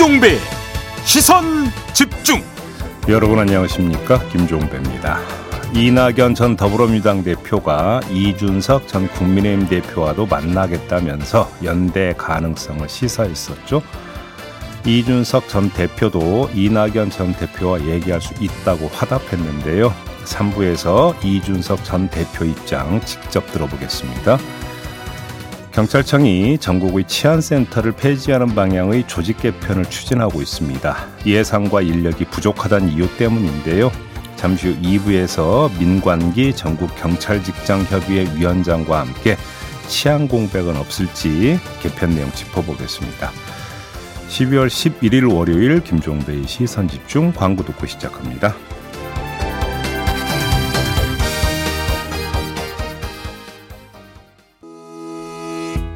김종배 시선 집중 여러분 안녕하십니까 김종배입니다. 이낙연 전 더불어민주당 대표가 이준석 전 국민의힘 대표와도 만나겠다면서 연대 가능성을 시사했었죠. 이준석 전 대표도 이낙연 전 대표와 얘기할 수 있다고 화답했는데요. 3부에서 이준석 전 대표 입장 직접 들어보겠습니다. 경찰청이 전국의 치안센터를 폐지하는 방향의 조직 개편을 추진하고 있습니다. 예산과 인력이 부족하다는 이유 때문인데요. 잠시 후 2부에서 민관기 전국 경찰직장 협의회 위원장과 함께 치안 공백은 없을지 개편 내용 짚어보겠습니다. 12월 11일 월요일 김종배의 시선 집중 광고 듣고 시작합니다.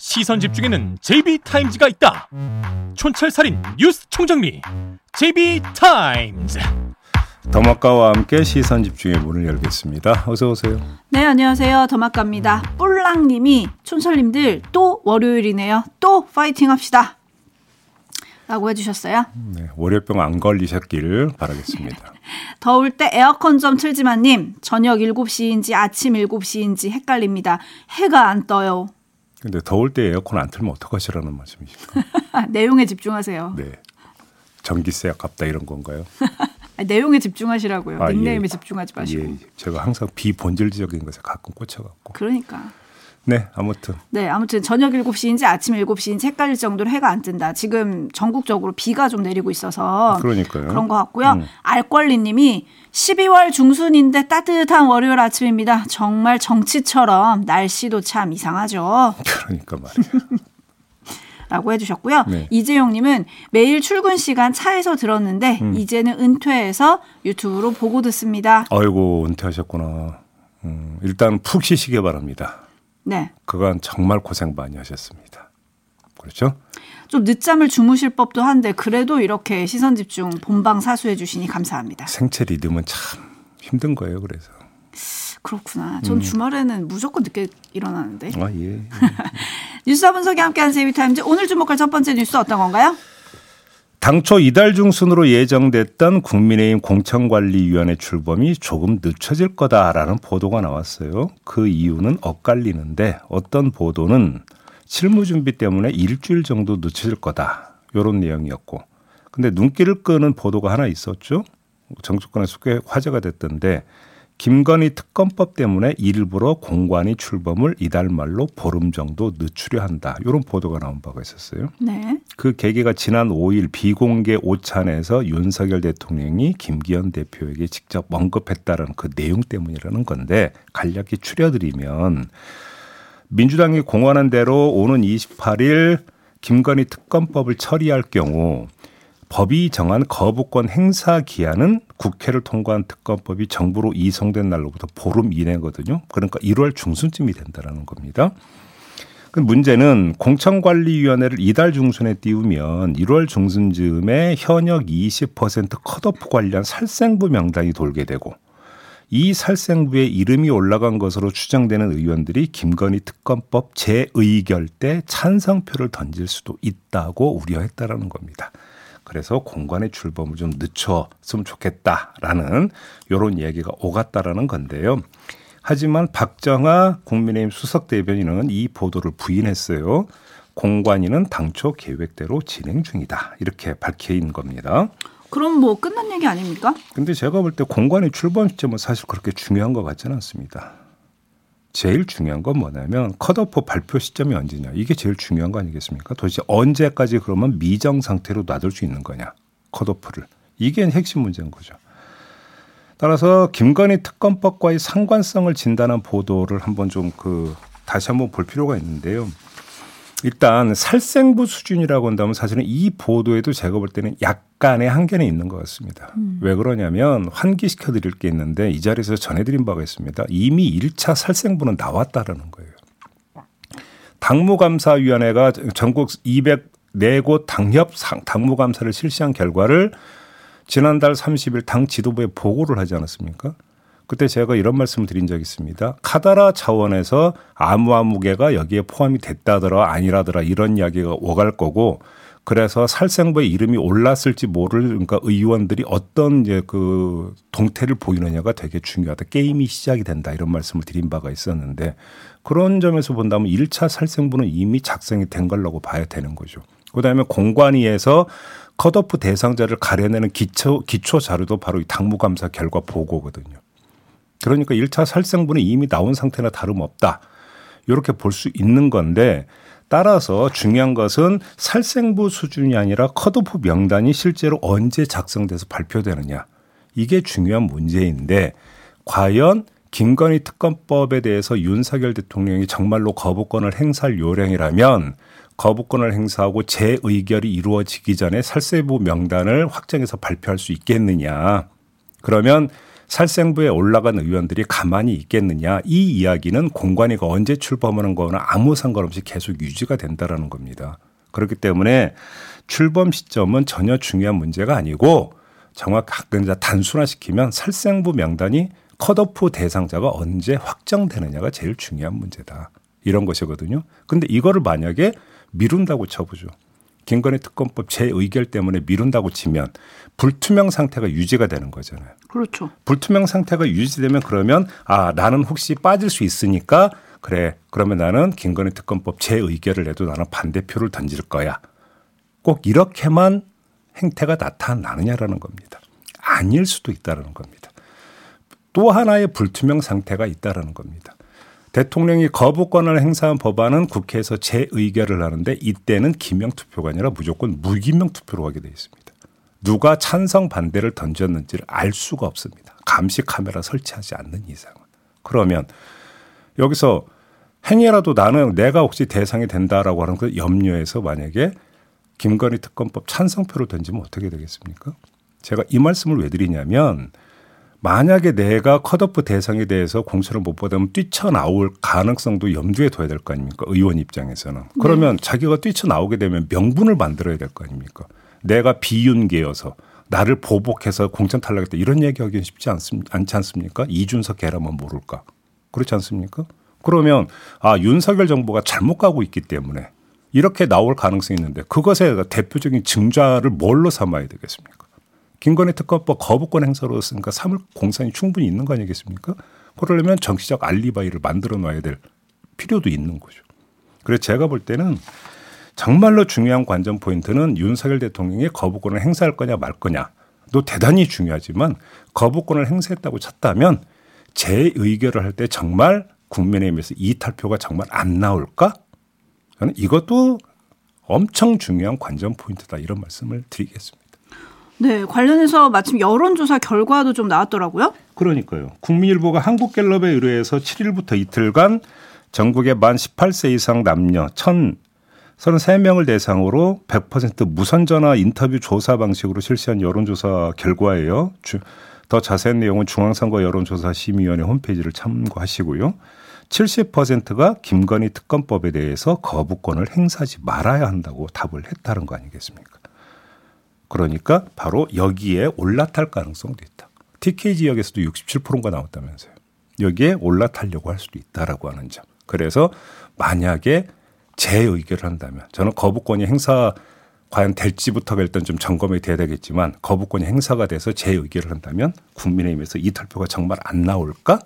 시선 집중에는 JB타임즈가 있다 촌철살인 뉴스 총정리 JB타임즈 더마카와 함께 시선 집중의 문을 열겠습니다. 어서 오세요. 네, 안녕하세요. 더마카입니다. 뿔랑님이 촌철님들 또 월요일이네요. 또 파이팅 합시다. 라고 해주셨어요. 네, 월요병 안 걸리셨길 바라겠습니다. 더울 때 에어컨 좀 틀지만님, 저녁 7시인지 아침 7시인지 헷갈립니다. 해가 안 떠요. 근데 더울 때 에어컨 안 틀면 어떡하시라는 말씀이십니까? 내용에 집중하세요. 네. 전기세 아깝다 이런 건가요? 내용에 집중하시라고요. 아, 닉네임에 예. 집중하지 마시고. 예, 제가 항상 비본질적인 것에 가끔 꽂혀갖고. 그러니까. 네, 아무튼 네, 아무튼 저녁 7시인지 아침 7시인지 헷갈릴 정도로 해가 안 뜬다. 지금 전국적으로 비가 좀 내리고 있어서 그러니까요. 그런 것 같고요. 음. 알권리 님이 12월 중순인데 따뜻한 월요일 아침입니다. 정말 정치처럼 날씨도 참 이상하죠. 그러니까 말이에요. 라고 해주셨고요. 네. 이재용님은 매일 출근 시간 차에서 들었는데 음. 이제는 은퇴해서 유튜브로 보고 듣습니다. 아이고 은퇴하셨구나. 음, 일단 푹 쉬시기 바랍니다. 네. 그간 정말 고생 많이 하셨습니다. 그렇죠? 좀 늦잠을 주무실 법도 한데 그래도 이렇게 시선 집중 본방 사수해 주시니 감사합니다. 생체 리듬은 참 힘든 거예요. 그래서 그렇구나. 전 주말에는 무조건 늦게 일어나는데. 아 예. 뉴스와 분석이 함께하는 세이비타임즈 오늘 주목할 첫 번째 뉴스 어떤 건가요? 당초 이달 중순으로 예정됐던 국민의힘 공천관리위원회 출범이 조금 늦춰질 거다라는 보도가 나왔어요. 그 이유는 엇갈리는데 어떤 보도는 실무 준비 때문에 일주일 정도 늦춰질 거다. 이런 내용이었고. 근데 눈길을 끄는 보도가 하나 있었죠. 정치권에서 꽤 화제가 됐던데 김건희 특검법 때문에 일부러 공관위 출범을 이달 말로 보름 정도 늦추려 한다. 이런 보도가 나온 바가 있었어요. 네. 그 계기가 지난 5일 비공개 오찬에서 윤석열 대통령이 김기현 대표에게 직접 언급했다는 그 내용 때문이라는 건데 간략히 추려드리면 민주당이 공언한 대로 오는 28일 김건희 특검법을 처리할 경우 법이 정한 거부권 행사 기한은 국회를 통과한 특검법이 정부로 이송된 날로부터 보름 이내거든요. 그러니까 1월 중순쯤이 된다는 겁니다. 그 문제는 공천관리위원회를 이달 중순에 띄우면 1월 중순쯤에 현역 20% 컷오프 관련 살생부 명단이 돌게 되고 이 살생부에 이름이 올라간 것으로 추정되는 의원들이 김건희 특검법 재의결 때 찬성표를 던질 수도 있다고 우려했다라는 겁니다. 그래서 공관의 출범을 좀 늦췄으면 좋겠다라는 이런 얘기가 오갔다라는 건데요. 하지만 박정아 국민의힘 수석 대변인은 이 보도를 부인했어요. 공관위는 당초 계획대로 진행 중이다. 이렇게 밝힌 겁니다. 그럼 뭐 끝난 얘기 아닙니까? 근데 제가 볼 때 공관위 출범 시점은 사실 그렇게 중요한 것 같지는 않습니다. 제일 중요한 건 뭐냐면 컷오프 발표 시점이 언제냐. 이게 제일 중요한 거 아니겠습니까? 도대체 언제까지 그러면 미정 상태로 놔둘 수 있는 거냐. 컷오프를. 이게 핵심 문제인 거죠. 따라서 김건희 특검법과의 상관성을 진단한 보도를 한번 좀 그 다시 한번 볼 필요가 있는데요. 일단 살생부 수준이라고 한다면 사실은 이 보도에도 제가 볼 때는 약간의 한계는 있는 것 같습니다. 음. 왜 그러냐면 환기시켜 드릴 게 있는데 이 자리에서 전해드린 바가 있습니다. 이미 1차 살생부는 나왔다라는 거예요. 당무감사위원회가 전국 204곳 당협 당무감사를 실시한 결과를 지난달 30일 당 지도부에 보고를 하지 않았습니까? 그때 제가 이런 말씀을 드린 적이 있습니다. 카다라 차원에서 아무아무개가 여기에 포함이 됐다더라 아니라더라 이런 이야기가 오갈 거고 그래서 살생부의 이름이 올랐을지 모를 그러니까 의원들이 어떤 이제 그 동태를 보이느냐가 되게 중요하다. 게임이 시작이 된다. 이런 말씀을 드린 바가 있었는데 그런 점에서 본다면 1차 살생부는 이미 작성이 된 걸라고 봐야 되는 거죠. 그다음에 공관위에서 컷오프 대상자를 가려내는 기초 기초 자료도 바로 이 당무감사 결과 보고거든요. 그러니까 1차 살생부는 이미 나온 상태나 다름없다. 이렇게 볼 수 있는 건데 따라서 중요한 것은 살생부 수준이 아니라 컷오프 명단이 실제로 언제 작성돼서 발표되느냐. 이게 중요한 문제인데 과연 김건희 특검법에 대해서 윤석열 대통령이 정말로 거부권을 행사할 요령이라면 거부권을 행사하고 재의결이 이루어지기 전에 살생부 명단을 확정해서 발표할 수 있겠느냐. 그러면 살생부에 올라간 의원들이 가만히 있겠느냐 이 이야기는 공관위가 언제 출범하는 거나 아무 상관없이 계속 유지가 된다라는 겁니다. 그렇기 때문에 출범 시점은 전혀 중요한 문제가 아니고 정확하게 단순화시키면 살생부 명단이 컷오프 대상자가 언제 확정되느냐가 제일 중요한 문제다. 이런 것이거든요. 근데 이거를 만약에 미룬다고 쳐보죠. 김건희 특검법 재의결 때문에 미룬다고 치면 불투명 상태가 유지가 되는 거잖아요. 그렇죠. 불투명 상태가 유지되면 그러면 아 나는 혹시 빠질 수 있으니까 그래 그러면 나는 김건희 특검법 재의결을 해도 나는 반대표를 던질 거야. 꼭 이렇게만 행태가 나타나느냐라는 겁니다. 아닐 수도 있다라는 겁니다. 또 하나의 불투명 상태가 있다라는 겁니다. 대통령이 거부권을 행사한 법안은 국회에서 재의결을 하는데 이때는 기명 투표가 아니라 무조건 무기명 투표로 하게 돼 있습니다. 누가 찬성 반대를 던졌는지를 알 수가 없습니다. 감시 카메라 설치하지 않는 이상은. 그러면 여기서 행여라도 나는 내가 혹시 대상이 된다라고 하는 그 염려에서 만약에 김건희 특검법 찬성표를 던지면 어떻게 되겠습니까? 제가 이 말씀을 왜 드리냐면 만약에 내가 컷오프 대상에 대해서 공천을 못 받으면 뛰쳐나올 가능성도 염두에 둬야 될 거 아닙니까? 의원 입장에서는. 그러면 네. 자기가 뛰쳐나오게 되면 명분을 만들어야 될 거 아닙니까? 내가 비윤계여서 나를 보복해서 공천 탈락했다 이런 얘기하기는 쉽지 않습, 않지 않습니까? 이준석 개라면 모를까? 그렇지 않습니까? 그러면 아 윤석열 정부가 잘못 가고 있기 때문에 이렇게 나올 가능성이 있는데 그것에 대표적인 증자를 뭘로 삼아야 되겠습니까? 김건희 특검법 거부권 행사로 쓰니까 삼을 공산이 충분히 있는 거 아니겠습니까? 그러려면 정치적 알리바이를 만들어 놔야 될 필요도 있는 거죠. 그래서 제가 볼 때는 정말로 중요한 관전 포인트는 윤석열 대통령이 거부권을 행사할 거냐 말 거냐도 대단히 중요하지만 거부권을 행사했다고 쳤다면 재의결을 할 때 정말 국민의힘에서 이탈표가 정말 안 나올까? 저는 이것도 엄청 중요한 관전 포인트다 이런 말씀을 드리겠습니다. 네, 관련해서 마침 여론조사 결과도 좀 나왔더라고요. 그러니까요. 국민일보가 한국갤럽에 의뢰해서 7일부터 이틀간 전국의 만 18세 이상 남녀 1,033명을 대상으로 100% 무선 전화 인터뷰 조사 방식으로 실시한 여론조사 결과예요. 더 자세한 내용은 중앙선거 여론조사 심의위원회 홈페이지를 참고하시고요. 70%가 김건희 특검법에 대해서 거부권을 행사하지 말아야 한다고 답을 했다는 거 아니겠습니까? 그러니까 바로 여기에 올라탈 가능성도 있다. TK 지역에서도 67%가 나왔다면서요. 여기에 올라타려고 할 수도 있다라고 하는 점. 그래서 만약에 재의결을 한다면 저는 거부권이 행사 과연 될지부터가 일단 좀 점검이 돼야 되겠지만 거부권이 행사가 돼서 재의결을 한다면 국민의힘에서 이탈표가 정말 안 나올까?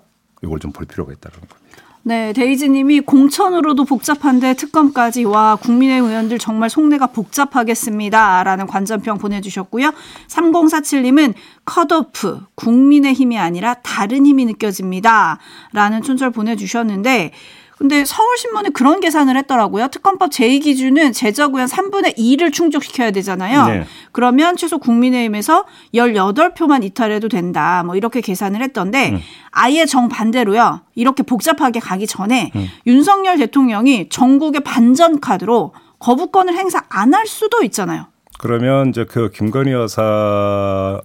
이걸 좀 볼 필요가 있다는 겁니다. 네, 데이지님이 공천으로도 복잡한데 특검까지. 와 국민의힘 의원들 정말 속내가 복잡하겠습니다라는 관전평 보내주셨고요. 3047님은 컷오프 국민의 힘이 아니라 다른 힘이 느껴집니다라는 촌철 보내주셨는데 근데 서울신문이 그런 계산을 했더라고요. 특검법 제2 기준은 제적의원 3분의 2를 충족시켜야 되잖아요. 네. 그러면 최소 국민의힘에서 18표만 이탈해도 된다. 뭐 이렇게 계산을 했던데 음. 아예 정반대로요. 이렇게 복잡하게 가기 전에 음. 윤석열 대통령이 전국의 반전 카드로 거부권을 행사 안 할 수도 있잖아요. 그러면 이제 그 김건희 여사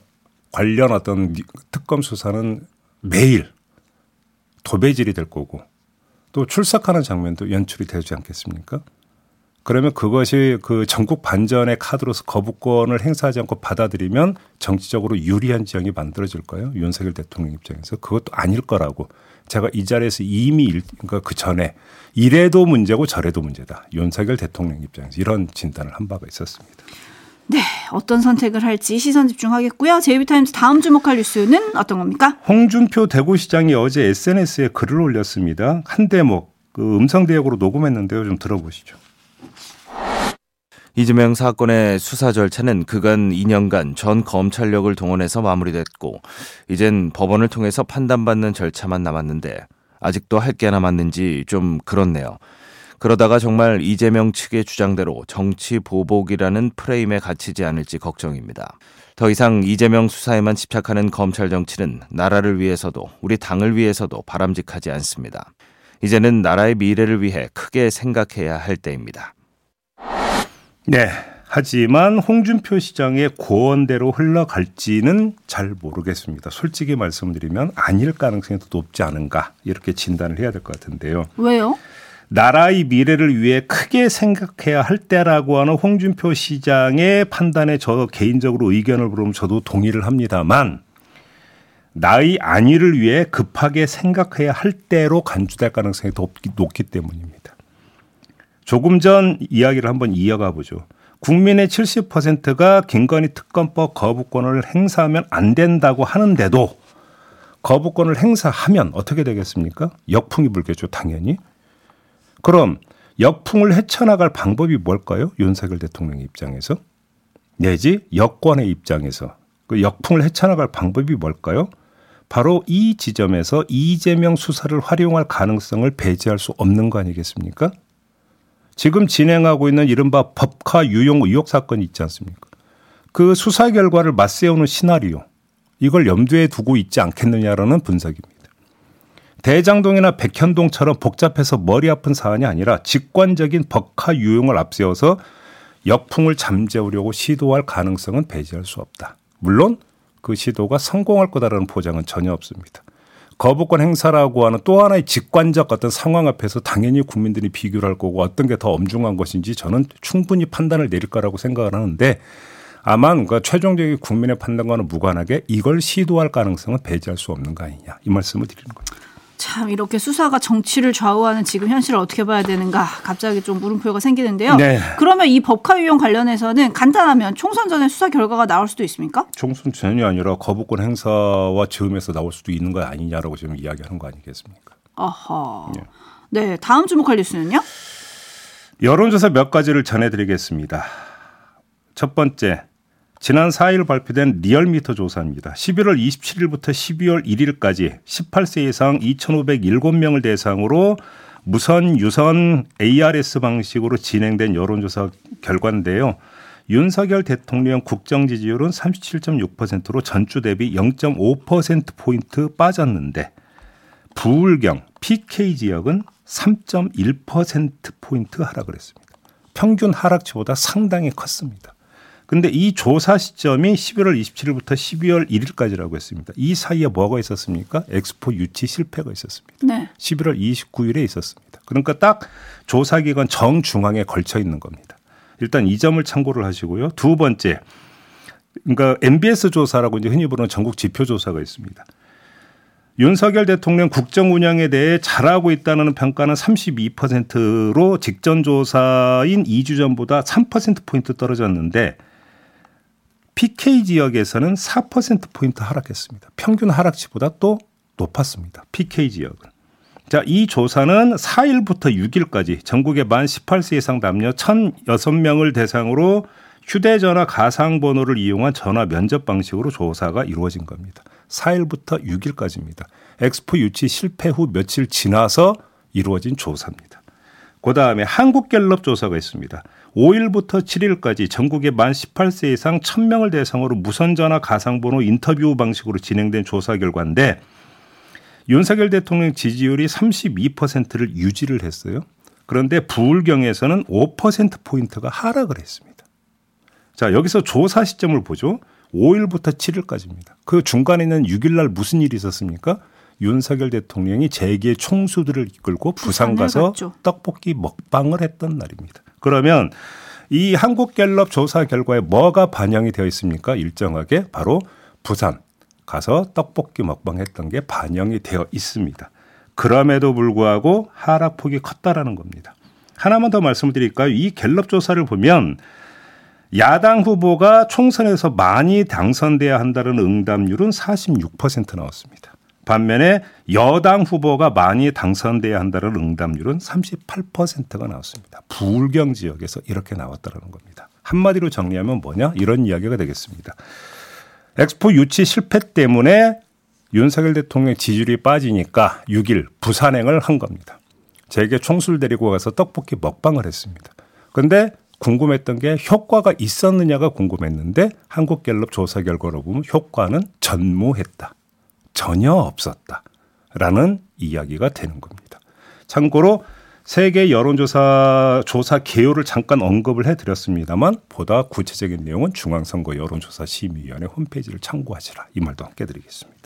관련 어떤 특검 수사는 매일 도배질이 될 거고 또 출석하는 장면도 연출이 되지 않겠습니까? 그러면 그것이 그 전국 반전의 카드로서 거부권을 행사하지 않고 받아들이면 정치적으로 유리한 지형이 만들어질까요? 윤석열 대통령 입장에서 그것도 아닐 거라고 제가 이 자리에서 이미 그러니까 그 전에 이래도 문제고 저래도 문제다. 윤석열 대통령 입장에서 이런 진단을 한 바가 있었습니다. 네, 어떤 선택을 할지 시선 집중하겠고요. 제이비타임스 다음 주목할 뉴스는 어떤 겁니까? 홍준표 대구시장이 어제 SNS에 글을 올렸습니다. 한 대목 그 음성 대역으로 녹음했는데요. 좀 들어보시죠. 이재명 사건의 수사 절차는 그간 2년간 전 검찰력을 동원해서 마무리됐고 이젠 법원을 통해서 판단받는 절차만 남았는데 아직도 할 게 남았는지 좀 그렇네요. 그러다가 정말 이재명 측의 주장대로 정치 보복이라는 프레임에 갇히지 않을지 걱정입니다. 더 이상 이재명 수사에만 집착하는 검찰 정치는 나라를 위해서도 우리 당을 위해서도 바람직하지 않습니다. 이제는 나라의 미래를 위해 크게 생각해야 할 때입니다. 네. 하지만 홍준표 시장의 고언대로 흘러갈지는 잘 모르겠습니다. 솔직히 말씀드리면 아닐 가능성이 더 높지 않은가 이렇게 진단을 해야 될 것 같은데요. 왜요? 나라의 미래를 위해 크게 생각해야 할 때라고 하는 홍준표 시장의 판단에 저 개인적으로 의견을 물으면 저도 동의를 합니다만 나의 안위를 위해 급하게 생각해야 할 때로 간주될 가능성이 더 높기 때문입니다. 조금 전 이야기를 한번 이어가 보죠. 국민의 70%가 김건희 특검법 거부권을 행사하면 안 된다고 하는데도 거부권을 행사하면 어떻게 되겠습니까? 역풍이 불겠죠, 당연히. 그럼 역풍을 헤쳐나갈 방법이 뭘까요? 윤석열 대통령 입장에서 내지 여권의 입장에서 그 역풍을 헤쳐나갈 방법이 뭘까요? 바로 이 지점에서 이재명 수사를 활용할 가능성을 배제할 수 없는 거 아니겠습니까? 지금 진행하고 있는 이른바 법카 유용 의혹 사건이 있지 않습니까? 그 수사 결과를 맞세우는 시나리오 이걸 염두에 두고 있지 않겠느냐라는 분석입니다. 대장동이나 백현동처럼 복잡해서 머리 아픈 사안이 아니라 직관적인 법화 유용을 앞세워서 역풍을 잠재우려고 시도할 가능성은 배제할 수 없다. 물론 그 시도가 성공할 거다라는 보장은 전혀 없습니다. 거부권 행사라고 하는 또 하나의 직관적 어떤 상황 앞에서 당연히 국민들이 비교를 할 거고 어떤 게 더 엄중한 것인지 저는 충분히 판단을 내릴 거라고 생각을 하는데 아마 그러니까 최종적인 국민의 판단과는 무관하게 이걸 시도할 가능성은 배제할 수 없는 거 아니냐 이 말씀을 드리는 겁니다. 참 이렇게 수사가 정치를 좌우하는 지금 현실을 어떻게 봐야 되는가 갑자기 좀 물음표가 생기는데요. 네. 그러면 이 법카 유용 관련해서는 간단하면 총선 전에 수사 결과가 나올 수도 있습니까? 총선 전이 아니라 거부권 행사와 즈음에서 나올 수도 있는 거 아니냐라고 지금 이야기하는 거 아니겠습니까? 아하. 네. 네, 다음 주목할 뉴스는요? 여론조사 몇 가지를 전해드리겠습니다. 첫 번째, 지난 4일 발표된 리얼미터 조사입니다. 11월 27일부터 12월 1일까지 18세 이상 2,507명을 대상으로 무선 유선 ARS 방식으로 진행된 여론조사 결과인데요. 윤석열 대통령 국정 지지율은 37.6%로 전주 대비 0.5%포인트 빠졌는데 부울경 PK 지역은 3.1%포인트 하락을 했습니다. 평균 하락치보다 상당히 컸습니다. 근데 이 조사 시점이 11월 27일부터 12월 1일까지라고 했습니다. 이 사이에 뭐가 있었습니까? 엑스포 유치 실패가 있었습니다. 네. 11월 29일에 있었습니다. 그러니까 딱 조사 기간 정중앙에 걸쳐 있는 겁니다. 일단 이 점을 참고를 하시고요. 두 번째. 그러니까 MBS 조사라고 이제 흔히 부르는 전국 지표 조사가 있습니다. 윤석열 대통령 국정 운영에 대해 잘하고 있다는 평가는 32%로 직전 조사인 2주 전보다 3%포인트 떨어졌는데 PK 지역에서는 4%포인트 하락했습니다. 평균 하락치보다 또 높았습니다. PK 지역은. 자, 이 조사는 4일부터 6일까지 전국의 만 18세 이상 남녀 1,006명을 대상으로 휴대전화 가상번호를 이용한 전화 면접 방식으로 조사가 이루어진 겁니다. 4일부터 6일까지입니다. 엑스포 유치 실패 후 며칠 지나서 이루어진 조사입니다. 그 다음에 한국갤럽 조사가 있습니다. 5일부터 7일까지 전국의 만 18세 이상 1000명을 대상으로 무선 전화 가상 번호 인터뷰 방식으로 진행된 조사 결과인데 윤석열 대통령 지지율이 32%를 유지를 했어요. 그런데 부울경에서는 5%포인트가 하락을 했습니다. 자, 여기서 조사 시점을 보죠. 5일부터 7일까지입니다. 그 중간에 는 6일 날 무슨 일이 있었습니까? 윤석열 대통령이 재계 총수들을 이끌고 부산 가서 갔죠. 떡볶이 먹방을 했던 날입니다. 그러면 이 한국갤럽 조사 결과에 뭐가 반영이 되어 있습니까? 일정하게 바로 부산 가서 떡볶이 먹방했던 게 반영이 되어 있습니다. 그럼에도 불구하고 하락폭이 컸다라는 겁니다. 하나만 더 말씀드릴까요? 이 갤럽 조사를 보면 야당 후보가 총선에서 많이 당선돼야 한다는 응답률은 46% 나왔습니다. 반면에 여당 후보가 많이 당선돼야 한다는 응답률은 38%가 나왔습니다. 불경 지역에서 이렇게 나왔다는 겁니다. 한마디로 정리하면 뭐냐? 이런 이야기가 되겠습니다. 엑스포 유치 실패 때문에 윤석열 대통령 지지율이 빠지니까 6일 부산행을 한 겁니다. 제게 총술 데리고 가서 떡볶이 먹방을 했습니다. 근데 궁금했던 게 효과가 있었느냐가 궁금했는데 한국갤럽 조사 결과로 보면 효과는 전무했다. 전혀 없었다. 라는 이야기가 되는 겁니다. 참고로 세계 여론조사 조사 개요를 잠깐 언급을 해드렸습니다만 보다 구체적인 내용은 중앙선거 여론조사 심의위원회 홈페이지를 참고하시라 이 말도 함께 드리겠습니다.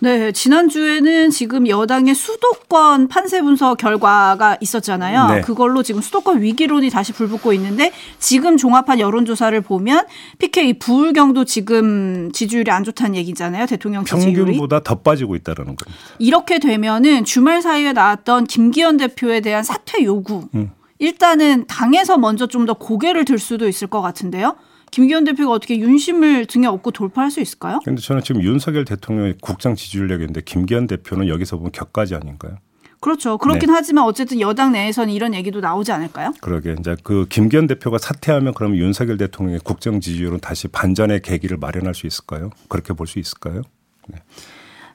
네, 지난주에는 지금 여당의 수도권 판세 분석 결과가 있었잖아요. 네. 그걸로 지금 수도권 위기론이 다시 불붙고 있는데 지금 종합한 여론조사를 보면 PK 부울경도 지금 지지율이 안 좋다는 얘기잖아요. 대통령 지지율이. 평균보다 더 빠지고 있다는 겁니다. 이렇게 되면은 주말 사이에 나왔던 김기현 대표에 대한 사퇴 요구. 음. 일단은 당에서 먼저 좀 더 고개를 들 수도 있을 것 같은데요. 김기현 대표가 어떻게 윤심을 등에 업고 돌파할 수 있을까요? 그런데 저는 지금 윤석열 대통령의 국장 지지율 얘기인데 김기현 대표는 여기서 보면 격가지 아닌가요? 그렇죠. 그렇긴 네. 하지만 어쨌든 여당 내에서는 이런 얘기도 나오지 않을까요? 그러게 이제 그 김기현 대표가 사퇴하면 그러면 윤석열 대통령의 국정 지지율은 다시 반전의 계기를 마련할 수 있을까요? 그렇게 볼 수 있을까요? 네.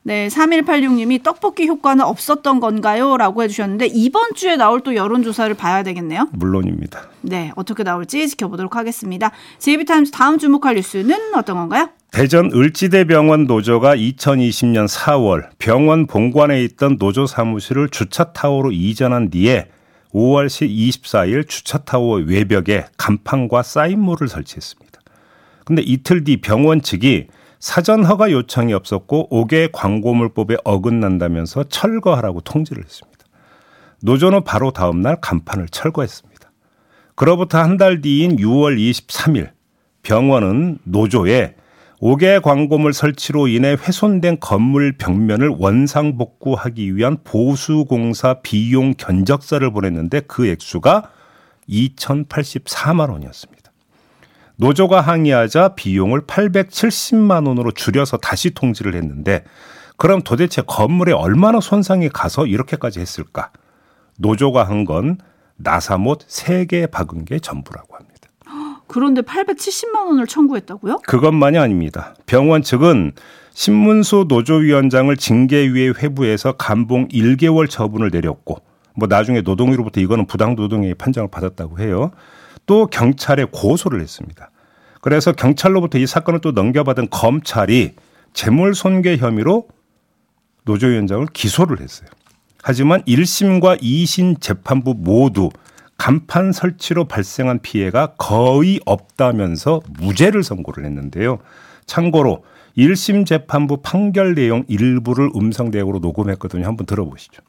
네, 3186님이 떡볶이 효과는 없었던 건가요? 라고 해주셨는데 이번 주에 나올 또 여론조사를 봐야 되겠네요. 물론입니다. 네, 어떻게 나올지 지켜보도록 하겠습니다. 제이비타임즈 다음 주목할 뉴스는 어떤 건가요? 대전 을지대병원 노조가 2020년 4월 병원 본관에 있던 노조 사무실을 주차타워로 이전한 뒤에 5월 24일 주차타워 외벽에 간판과 사인모를 설치했습니다. 근데 이틀 뒤 병원 측이 사전 허가 요청이 없었고 5개 광고물법에 어긋난다면서 철거하라고 통지를 했습니다. 노조는 바로 다음 날 간판을 철거했습니다. 그로부터 한 달 뒤인 6월 23일 병원은 노조에 5개 광고물 설치로 인해 훼손된 건물 벽면을 원상 복구하기 위한 보수 공사 비용 견적서를 보냈는데 그 액수가 2,084만 원이었습니다. 노조가 항의하자 비용을 870만 원으로 줄여서 다시 통지를 했는데 그럼 도대체 건물에 얼마나 손상이 가서 이렇게까지 했을까? 노조가 한 건 나사못 3개 박은 게 전부라고 합니다. 그런데 870만 원을 청구했다고요? 그것만이 아닙니다. 병원 측은 신문수 노조위원장을 징계위에 회부해서 감봉 1개월 처분을 내렸고 뭐 나중에 노동위로부터 이거는 부당노동의 판정을 받았다고 해요. 또 경찰에 고소를 했습니다. 그래서 경찰로부터 이 사건을 또 넘겨받은 검찰이 재물 손괴 혐의로 노조위원장을 기소를 했어요. 하지만 1심과 2심 재판부 모두 간판 설치로 발생한 피해가 거의 없다면서 무죄를 선고를 했는데요. 참고로 1심 재판부 판결 내용 일부를 음성 대역으로 녹음했거든요. 한번 들어보시죠.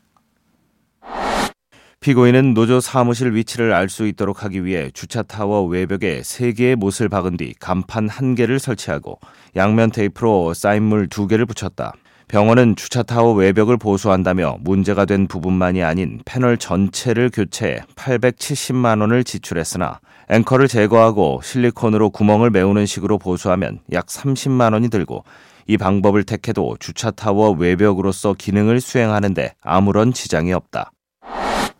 피고인은 노조 사무실 위치를 알 수 있도록 하기 위해 주차 타워 외벽에 3개의 못을 박은 뒤 간판 1개를 설치하고 양면 테이프로 사인물 2개를 붙였다. 병원은 주차 타워 외벽을 보수한다며 문제가 된 부분만이 아닌 패널 전체를 교체해 870만 원을 지출했으나 앵커를 제거하고 실리콘으로 구멍을 메우는 식으로 보수하면 약 30만 원이 들고 이 방법을 택해도 주차 타워 외벽으로서 기능을 수행하는데 아무런 지장이 없다.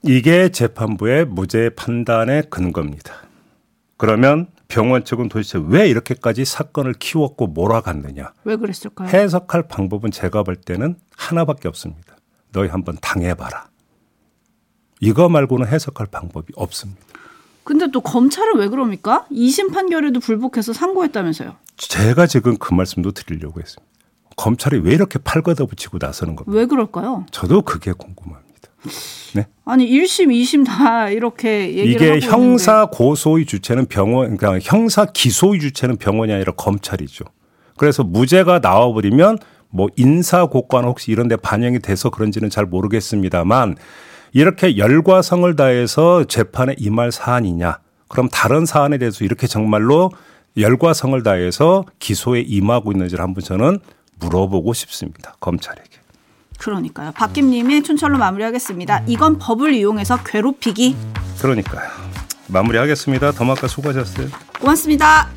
이게 재판부의 무죄 판단의 근거입니다. 그러면 병원 측은 도대체 왜 이렇게까지 사건을 키웠고 몰아갔느냐? 왜 그랬을까요? 해석할 방법은 제가 볼 때는 하나밖에 없습니다. 너희 한번 당해봐라. 이거 말고는 해석할 방법이 없습니다. 근데 또 검찰은 왜 그럽니까? 2심 판결에도 불복해서 상고했다면서요. 제가 지금 그 말씀도 드리려고 했습니다. 검찰이 왜 이렇게 팔걷어 붙이고 나서는 겁니까? 왜 그럴까요? 저도 그게 궁금합니다. 네? 아니 1심, 2심 다 이렇게 얘기를 이게 형사 있는데. 고소의 주체는 병원, 그러니까 형사 기소의 주체는 병원이 아니라 검찰이죠. 그래서 무죄가 나와 버리면 뭐 인사 고과나 혹시 이런 데 반영이 돼서 그런지는 잘 모르겠습니다만 이렇게 열과성을 다해서 재판에 임할 사안이냐. 그럼 다른 사안에 대해서 이렇게 정말로 열과성을 다해서 기소에 임하고 있는지를 한번 저는 물어보고 싶습니다. 검찰에게. 그러니까요. 박김님이 촌철로 마무리하겠습니다. 이건 법을 이용해서 괴롭히기. 그러니까요. 마무리하겠습니다. 더마카 수고하셨어요. 고맙습니다.